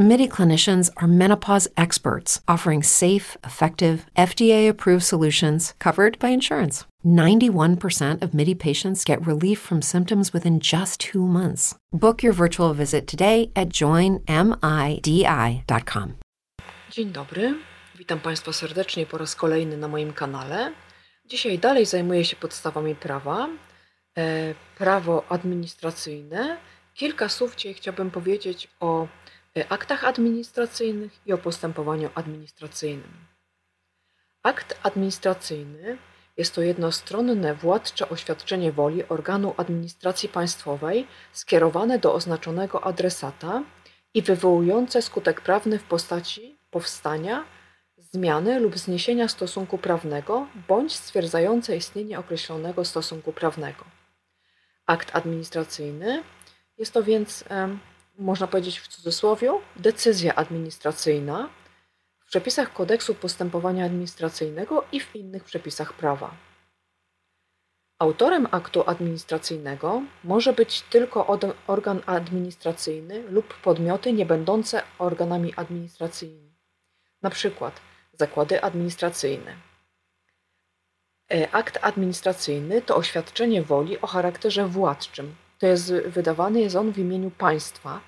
MIDI clinicians are menopause experts offering safe, effective, FDA approved solutions covered by insurance. 91% of MIDI patients get relief from symptoms within just two months. Book your virtual visit today at joinmidi.com. Dzień dobry, witam Państwa serdecznie po raz kolejny na moim kanale. Dzisiaj dalej zajmuję się podstawami prawa, prawo administracyjne. Kilka słów dzisiaj chciałbym powiedzieć o aktach administracyjnych i o postępowaniu administracyjnym. Akt administracyjny jest to jednostronne władcze oświadczenie woli organu administracji państwowej skierowane do oznaczonego adresata i wywołujące skutek prawny w postaci powstania, zmiany lub zniesienia stosunku prawnego bądź stwierdzające istnienie określonego stosunku prawnego. Akt administracyjny jest to więc, można powiedzieć w cudzysłowie, decyzja administracyjna w przepisach kodeksu postępowania administracyjnego i w innych przepisach prawa. Autorem aktu administracyjnego może być tylko organ administracyjny lub podmioty niebędące organami administracyjnymi, przykład zakłady administracyjne. E, akt administracyjny to oświadczenie woli o charakterze władczym, to jest wydawany jest on w imieniu państwa.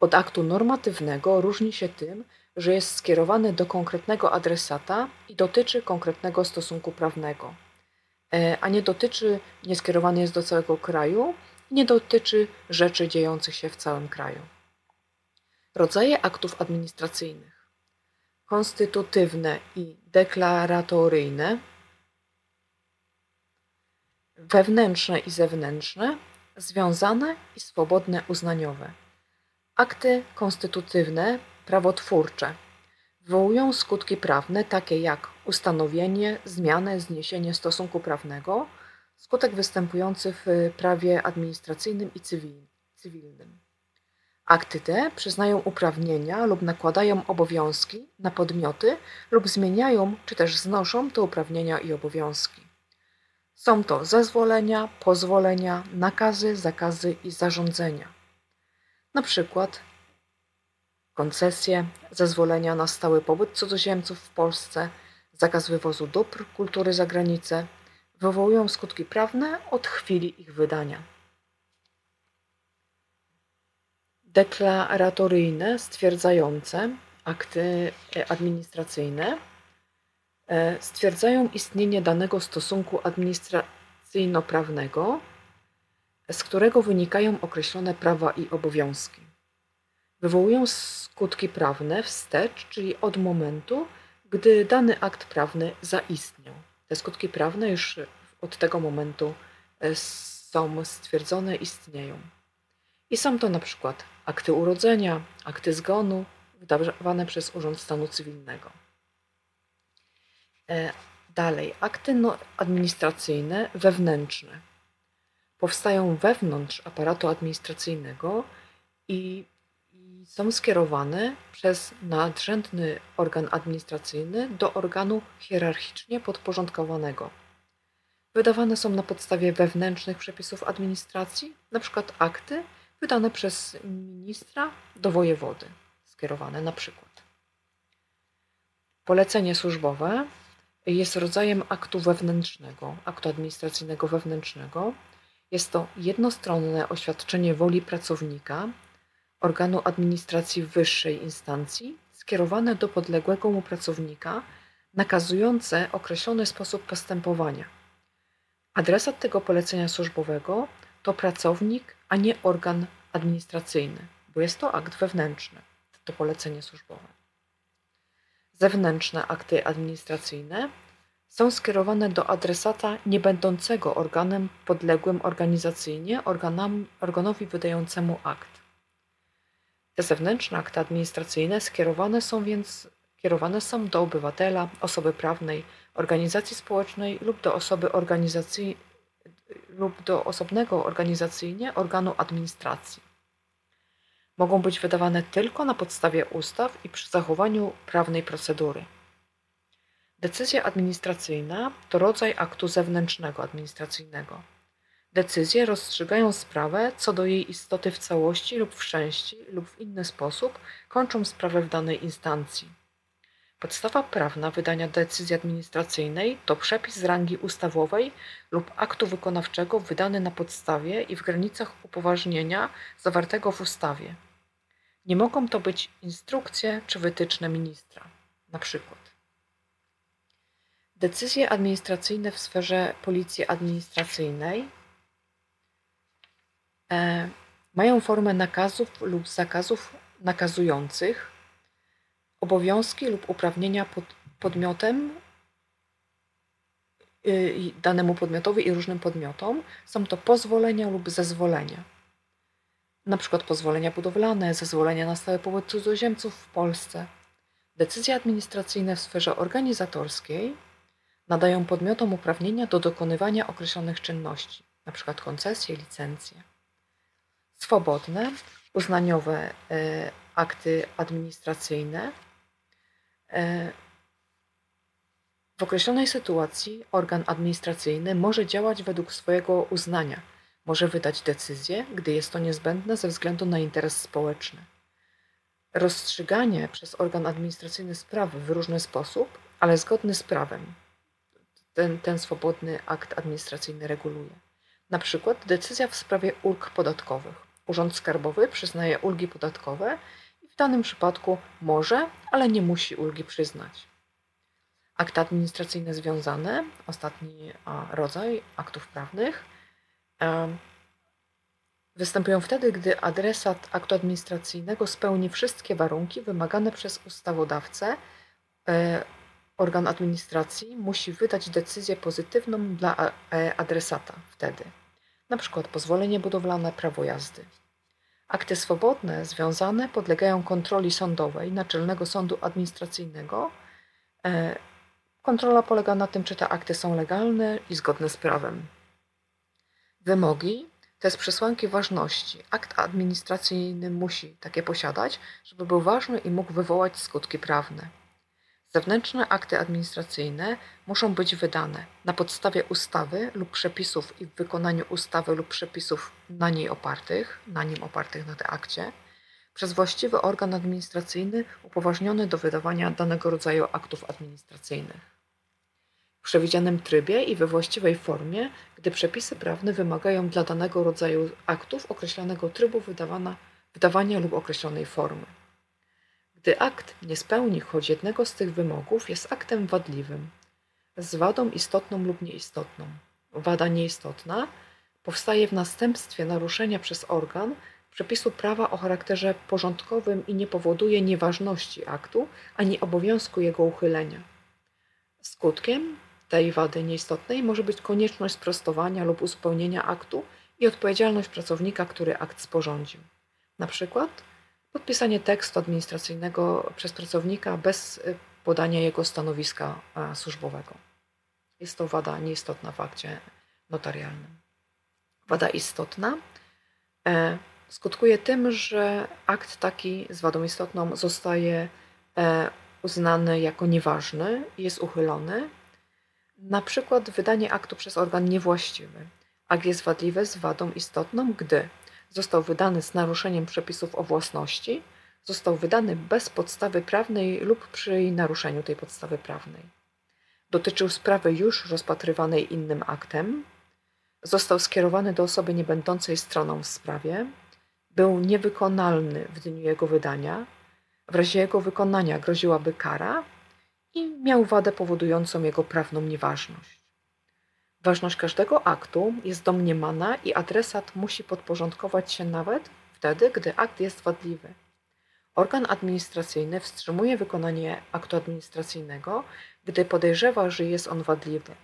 Od aktu normatywnego różni się tym, że jest skierowany do konkretnego adresata i dotyczy konkretnego stosunku prawnego, e, a nie dotyczy, nie skierowany jest do całego kraju, nie dotyczy rzeczy dziejących się w całym kraju. Rodzaje aktów administracyjnych: konstytutywne i deklaratoryjne, wewnętrzne i zewnętrzne, związane i swobodne uznaniowe. Akty konstytutywne prawotwórcze wywołują skutki prawne takie jak ustanowienie, zmianę, zniesienie stosunku prawnego, skutek występujący w prawie administracyjnym i cywilnym. Akty te przyznają uprawnienia lub nakładają obowiązki na podmioty lub zmieniają czy też znoszą te uprawnienia i obowiązki. Są to zezwolenia, pozwolenia, nakazy, zakazy i zarządzenia. Na przykład koncesje, zezwolenia na stały pobyt cudzoziemców w Polsce, zakaz wywozu dóbr kultury za granicę wywołują skutki prawne od chwili ich wydania. Deklaratoryjne, stwierdzające akty administracyjne stwierdzają istnienie danego stosunku administracyjno-prawnego, z którego wynikają określone prawa i obowiązki wywołują skutki prawne wstecz, czyli od momentu, gdy dany akt prawny zaistniał. Te skutki prawne już od tego momentu e, są stwierdzone, istnieją. I są to na przykład akty urodzenia, akty zgonu, wydawane przez Urząd Stanu Cywilnego. E, dalej, akty no, administracyjne wewnętrzne powstają wewnątrz aparatu administracyjnego i są skierowane przez nadrzędny organ administracyjny do organu hierarchicznie podporządkowanego. Wydawane są na podstawie wewnętrznych przepisów administracji, np. akty wydane przez ministra do wojewody, skierowane na przykład. Polecenie służbowe jest rodzajem aktu wewnętrznego, aktu administracyjnego wewnętrznego. Jest to jednostronne oświadczenie woli pracownika organu administracji wyższej instancji skierowane do podległego mu pracownika, nakazujące określony sposób postępowania. Adresat tego polecenia służbowego to pracownik, a nie organ administracyjny, bo jest to akt wewnętrzny, to polecenie służbowe. Zewnętrzne akty administracyjne są skierowane do adresata niebędącego organem podległym organizacyjnie organowi wydającemu akt. Te zewnętrzne akty administracyjne skierowane są więc kierowane są do obywatela, osoby prawnej, organizacji społecznej lub do osoby lub do osobnego organizacyjnie organu administracji. Mogą być wydawane tylko na podstawie ustaw i przy zachowaniu prawnej procedury. Decyzja administracyjna to rodzaj aktu zewnętrznego administracyjnego. Decyzje rozstrzygają sprawę co do jej istoty w całości lub w części lub w inny sposób kończą sprawę w danej instancji. Podstawa prawna wydania decyzji administracyjnej to przepis z rangi ustawowej lub aktu wykonawczego wydany na podstawie i w granicach upoważnienia zawartego w ustawie. Nie mogą to być instrukcje czy wytyczne ministra. Na przykład decyzje administracyjne w sferze policji administracyjnej e, mają formę nakazów lub zakazów nakazujących obowiązki lub uprawnienia pod, podmiotem y, danemu podmiotowi i różnym podmiotom. Są to pozwolenia lub zezwolenia. Na przykład pozwolenia budowlane, zezwolenia na stały pobyt cudzoziemców w Polsce. Decyzje administracyjne w sferze organizatorskiej nadają podmiotom uprawnienia do dokonywania określonych czynności, np. koncesje, licencje. Swobodne, uznaniowe y, akty administracyjne E, w określonej sytuacji organ administracyjny może działać według swojego uznania, może wydać decyzję, gdy jest to niezbędne ze względu na interes społeczny. Rozstrzyganie przez organ administracyjny sprawy w różny sposób, ale zgodny z prawem, ten, ten swobodny akt administracyjny reguluje. Na przykład decyzja w sprawie ulg podatkowych. Urząd Skarbowy przyznaje ulgi podatkowe w danym przypadku może, ale nie musi ulgi przyznać. Akty administracyjne związane, ostatni rodzaj aktów prawnych, występują wtedy, gdy adresat aktu administracyjnego spełni wszystkie warunki wymagane przez ustawodawcę. E, organ administracji musi wydać decyzję pozytywną dla e, adresata wtedy, na przykład pozwolenie budowlane, prawo jazdy. Akty swobodne związane podlegają kontroli sądowej Naczelnego Sądu Administracyjnego. E, kontrola polega na tym, czy te akty są legalne i zgodne z prawem. Wymogi to jest przesłanki ważności. Akt administracyjny musi takie posiadać, żeby był ważny i mógł wywołać skutki prawne. Zewnętrzne akty administracyjne muszą być wydane na podstawie ustawy lub przepisów i w wykonaniu ustawy lub przepisów na niej opartych, na nim opartych na tym akcie, przez właściwy organ administracyjny upoważniony do wydawania danego rodzaju aktów administracyjnych. W przewidzianym trybie i we właściwej formie, gdy przepisy prawne wymagają dla danego rodzaju aktów określonego trybu wydawania lub określonej formy. Gdy akt nie spełni choć jednego z tych wymogów, jest aktem wadliwym, z wadą istotną lub nieistotną. Wada nieistotna powstaje w następstwie naruszenia przez organ przepisu prawa o charakterze porządkowym i nie powoduje nieważności aktu ani obowiązku jego uchylenia. Skutkiem tej wady nieistotnej może być konieczność sprostowania lub uzupełnienia aktu i odpowiedzialność pracownika, który akt sporządził. Na przykład podpisanie tekstu administracyjnego przez pracownika bez y, podania jego stanowiska służbowego. Jest to wada nieistotna w akcie notarialnym. Wada istotna e, skutkuje tym, że akt taki z wadą istotną zostaje e, uznany jako nieważny jest uchylony. Na przykład wydanie aktu przez organ niewłaściwy. Akt jest wadliwy z wadą istotną, gdy został wydany z naruszeniem przepisów o własności, został wydany bez podstawy prawnej lub przy naruszeniu tej podstawy prawnej. Dotyczył sprawy już rozpatrywanej innym aktem, został skierowany do osoby niebędącej stroną w sprawie, był niewykonalny w dniu jego wydania, w razie jego wykonania groziłaby kara i miał wadę powodującą jego prawną nieważność. Ważność każdego aktu jest domniemana i adresat musi podporządkować się nawet wtedy, gdy akt jest wadliwy. Organ administracyjny wstrzymuje wykonanie aktu administracyjnego, gdy podejrzewa, że jest on wadliwy.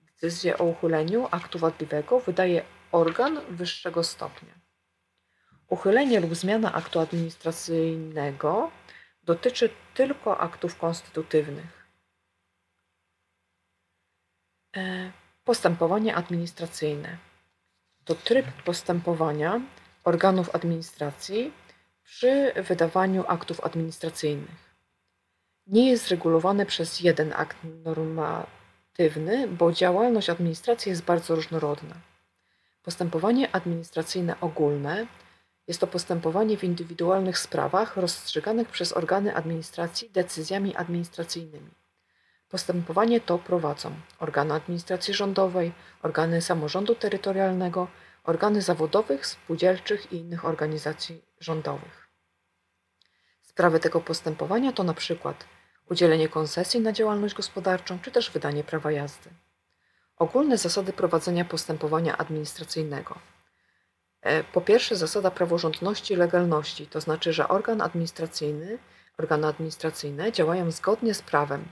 Decyzję o uchyleniu aktu wadliwego wydaje organ wyższego stopnia. Uchylenie lub zmiana aktu administracyjnego dotyczy tylko aktów konstytutywnych. E Postępowanie administracyjne to tryb postępowania organów administracji przy wydawaniu aktów administracyjnych. Nie jest regulowany przez jeden akt normatywny, bo działalność administracji jest bardzo różnorodna. Postępowanie administracyjne ogólne jest to postępowanie w indywidualnych sprawach rozstrzyganych przez organy administracji decyzjami administracyjnymi. Postępowanie to prowadzą organy administracji rządowej, organy samorządu terytorialnego, organy zawodowych, spółdzielczych i innych organizacji rządowych. Sprawy tego postępowania to na przykład udzielenie koncesji na działalność gospodarczą czy też wydanie prawa jazdy. Ogólne zasady prowadzenia postępowania administracyjnego. E, po pierwsze, zasada praworządności i legalności, to znaczy, że organ administracyjny, organy administracyjne działają zgodnie z prawem.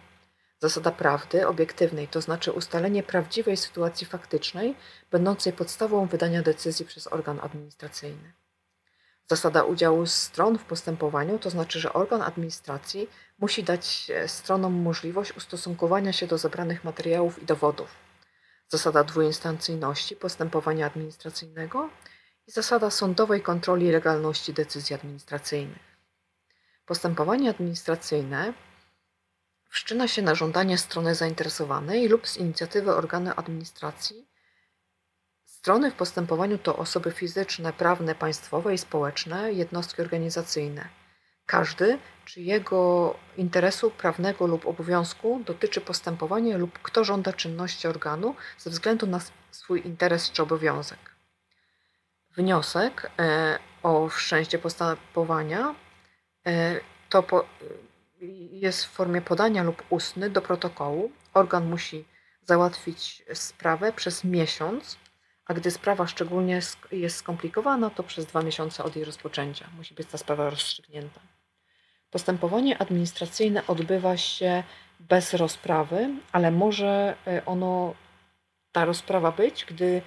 Zasada prawdy obiektywnej, to znaczy ustalenie prawdziwej sytuacji faktycznej, będącej podstawą wydania decyzji przez organ administracyjny. Zasada udziału stron w postępowaniu, to znaczy, że organ administracji musi dać e, stronom możliwość ustosunkowania się do zebranych materiałów i dowodów. Zasada dwuinstancyjności postępowania administracyjnego i zasada sądowej kontroli legalności decyzji administracyjnych. Postępowanie administracyjne wszczyna się na żądanie strony zainteresowanej lub z inicjatywy organu administracji. Strony w postępowaniu to osoby fizyczne, prawne, państwowe i społeczne, jednostki organizacyjne. Każdy, czyjego interesu prawnego lub obowiązku dotyczy postępowanie lub kto żąda czynności organu ze względu na swój interes czy obowiązek. Wniosek e, o wszczęcie postępowania e, to po, jest w formie podania lub ustny do protokołu. Organ musi załatwić sprawę przez miesiąc, a gdy sprawa szczególnie jest skomplikowana, to przez dwa miesiące od jej rozpoczęcia musi być ta sprawa rozstrzygnięta. Postępowanie administracyjne odbywa się bez rozprawy, ale może e, ono, ta rozprawa być, gdy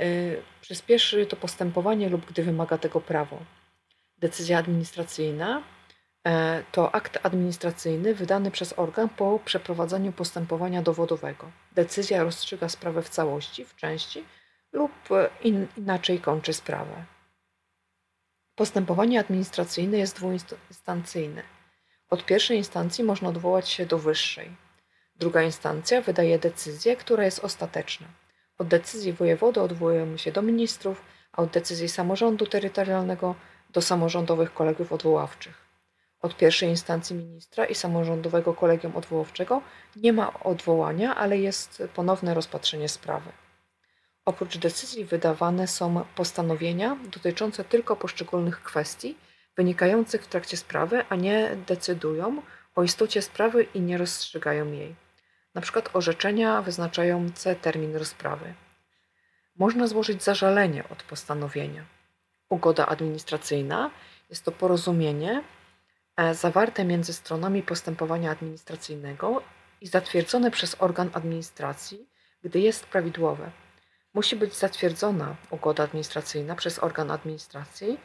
Y, przyspieszy to postępowanie lub gdy wymaga tego prawo. Decyzja administracyjna e, to akt administracyjny wydany przez organ po przeprowadzeniu postępowania dowodowego. Decyzja rozstrzyga sprawę w całości, w części lub in, inaczej kończy sprawę. Postępowanie administracyjne jest dwuinstancyjne. Od pierwszej instancji można odwołać się do wyższej. Druga instancja wydaje decyzję, która jest ostateczna. Od decyzji wojewody odwołujemy się do ministrów, a od decyzji samorządu terytorialnego do samorządowych kolegiów odwoławczych. Od pierwszej instancji ministra i samorządowego kolegium odwoławczego nie ma odwołania, ale jest ponowne rozpatrzenie sprawy. Oprócz decyzji wydawane są postanowienia dotyczące tylko poszczególnych kwestii wynikających w trakcie sprawy, a nie decydują o istocie sprawy i nie rozstrzygają jej na przykład orzeczenia wyznaczające termin rozprawy. Można złożyć zażalenie od postanowienia. Ugoda administracyjna jest to porozumienie zawarte między stronami postępowania administracyjnego i zatwierdzone przez organ administracji, gdy jest prawidłowe. Musi być zatwierdzona ugoda administracyjna przez organ administracji,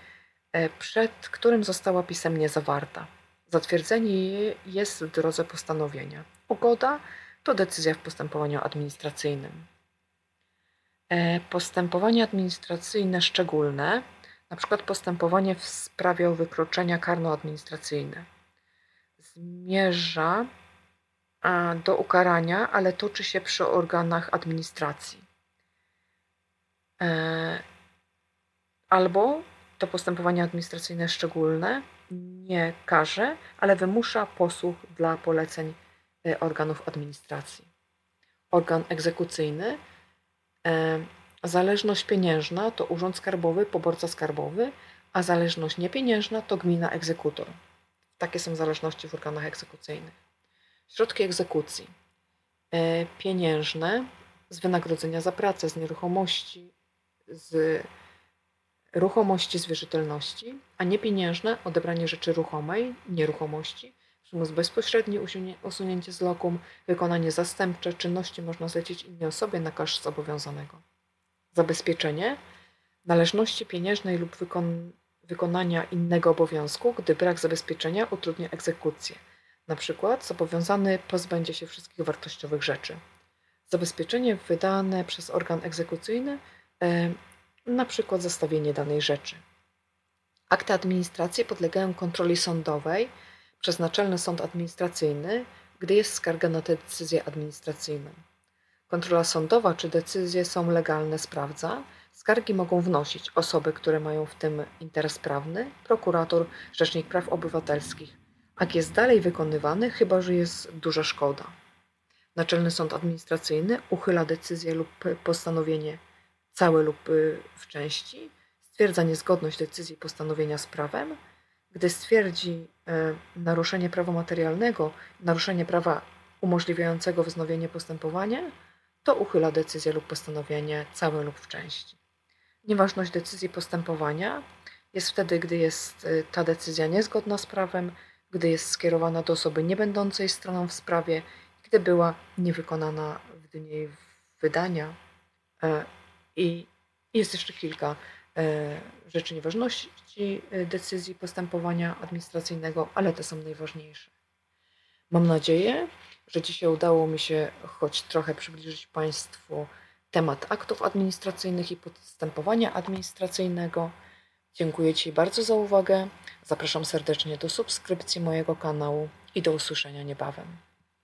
e, przed którym została pisemnie zawarta. Zatwierdzenie jest w drodze postanowienia. Ugoda to decyzja w postępowaniu administracyjnym. E, postępowanie administracyjne szczególne, przykład postępowanie w sprawie o wykroczenia karno-administracyjne, zmierza do ukarania, ale toczy się przy organach administracji. E, albo to postępowanie administracyjne szczególne nie karze, ale wymusza posłuch dla poleceń E, organów administracji. Organ egzekucyjny, e, zależność pieniężna to urząd skarbowy, poborca skarbowy, a zależność niepieniężna to gmina egzekutor. Takie są zależności w organach egzekucyjnych. Środki egzekucji e, pieniężne z wynagrodzenia za pracę, z nieruchomości, z ruchomości, z wierzytelności, a niepieniężne odebranie rzeczy ruchomej, nieruchomości Przymus bezpośredni, usunięcie z lokum, wykonanie zastępcze, czynności można zlecić innej osobie na koszt zobowiązanego. Zabezpieczenie należności pieniężnej lub wykon wykonania innego obowiązku, gdy brak zabezpieczenia utrudnia egzekucję. Na przykład zobowiązany pozbędzie się wszystkich wartościowych rzeczy. Zabezpieczenie wydane przez organ egzekucyjny, e, na przykład zastawienie danej rzeczy. Akty administracji podlegają kontroli sądowej przez Naczelny Sąd Administracyjny, gdy jest skarga na decyzję administracyjną. Kontrola sądowa, czy decyzje są legalne, sprawdza. Skargi mogą wnosić osoby, które mają w tym interes prawny, prokurator, rzecznik praw obywatelskich. Akt jest dalej wykonywany, chyba że jest duża szkoda. Naczelny Sąd Administracyjny uchyla decyzję lub postanowienie całe lub y, w części, stwierdza niezgodność decyzji postanowienia z prawem, gdy stwierdzi e, naruszenie prawa materialnego, naruszenie prawa umożliwiającego wznowienie postępowania, to uchyla decyzję lub postanowienie całe lub w części. Nieważność decyzji postępowania jest wtedy, gdy jest e, ta decyzja niezgodna z prawem, gdy jest skierowana do osoby niebędącej stroną w sprawie, gdy była niewykonana w dniu jej wydania. E, I jest jeszcze kilka E, rzeczy nieważności e, decyzji postępowania administracyjnego, ale te są najważniejsze. Mam nadzieję, że dzisiaj udało mi się choć trochę przybliżyć Państwu temat aktów administracyjnych i postępowania administracyjnego. Dziękuję Ci bardzo za uwagę. Zapraszam serdecznie do subskrypcji mojego kanału i do usłyszenia niebawem.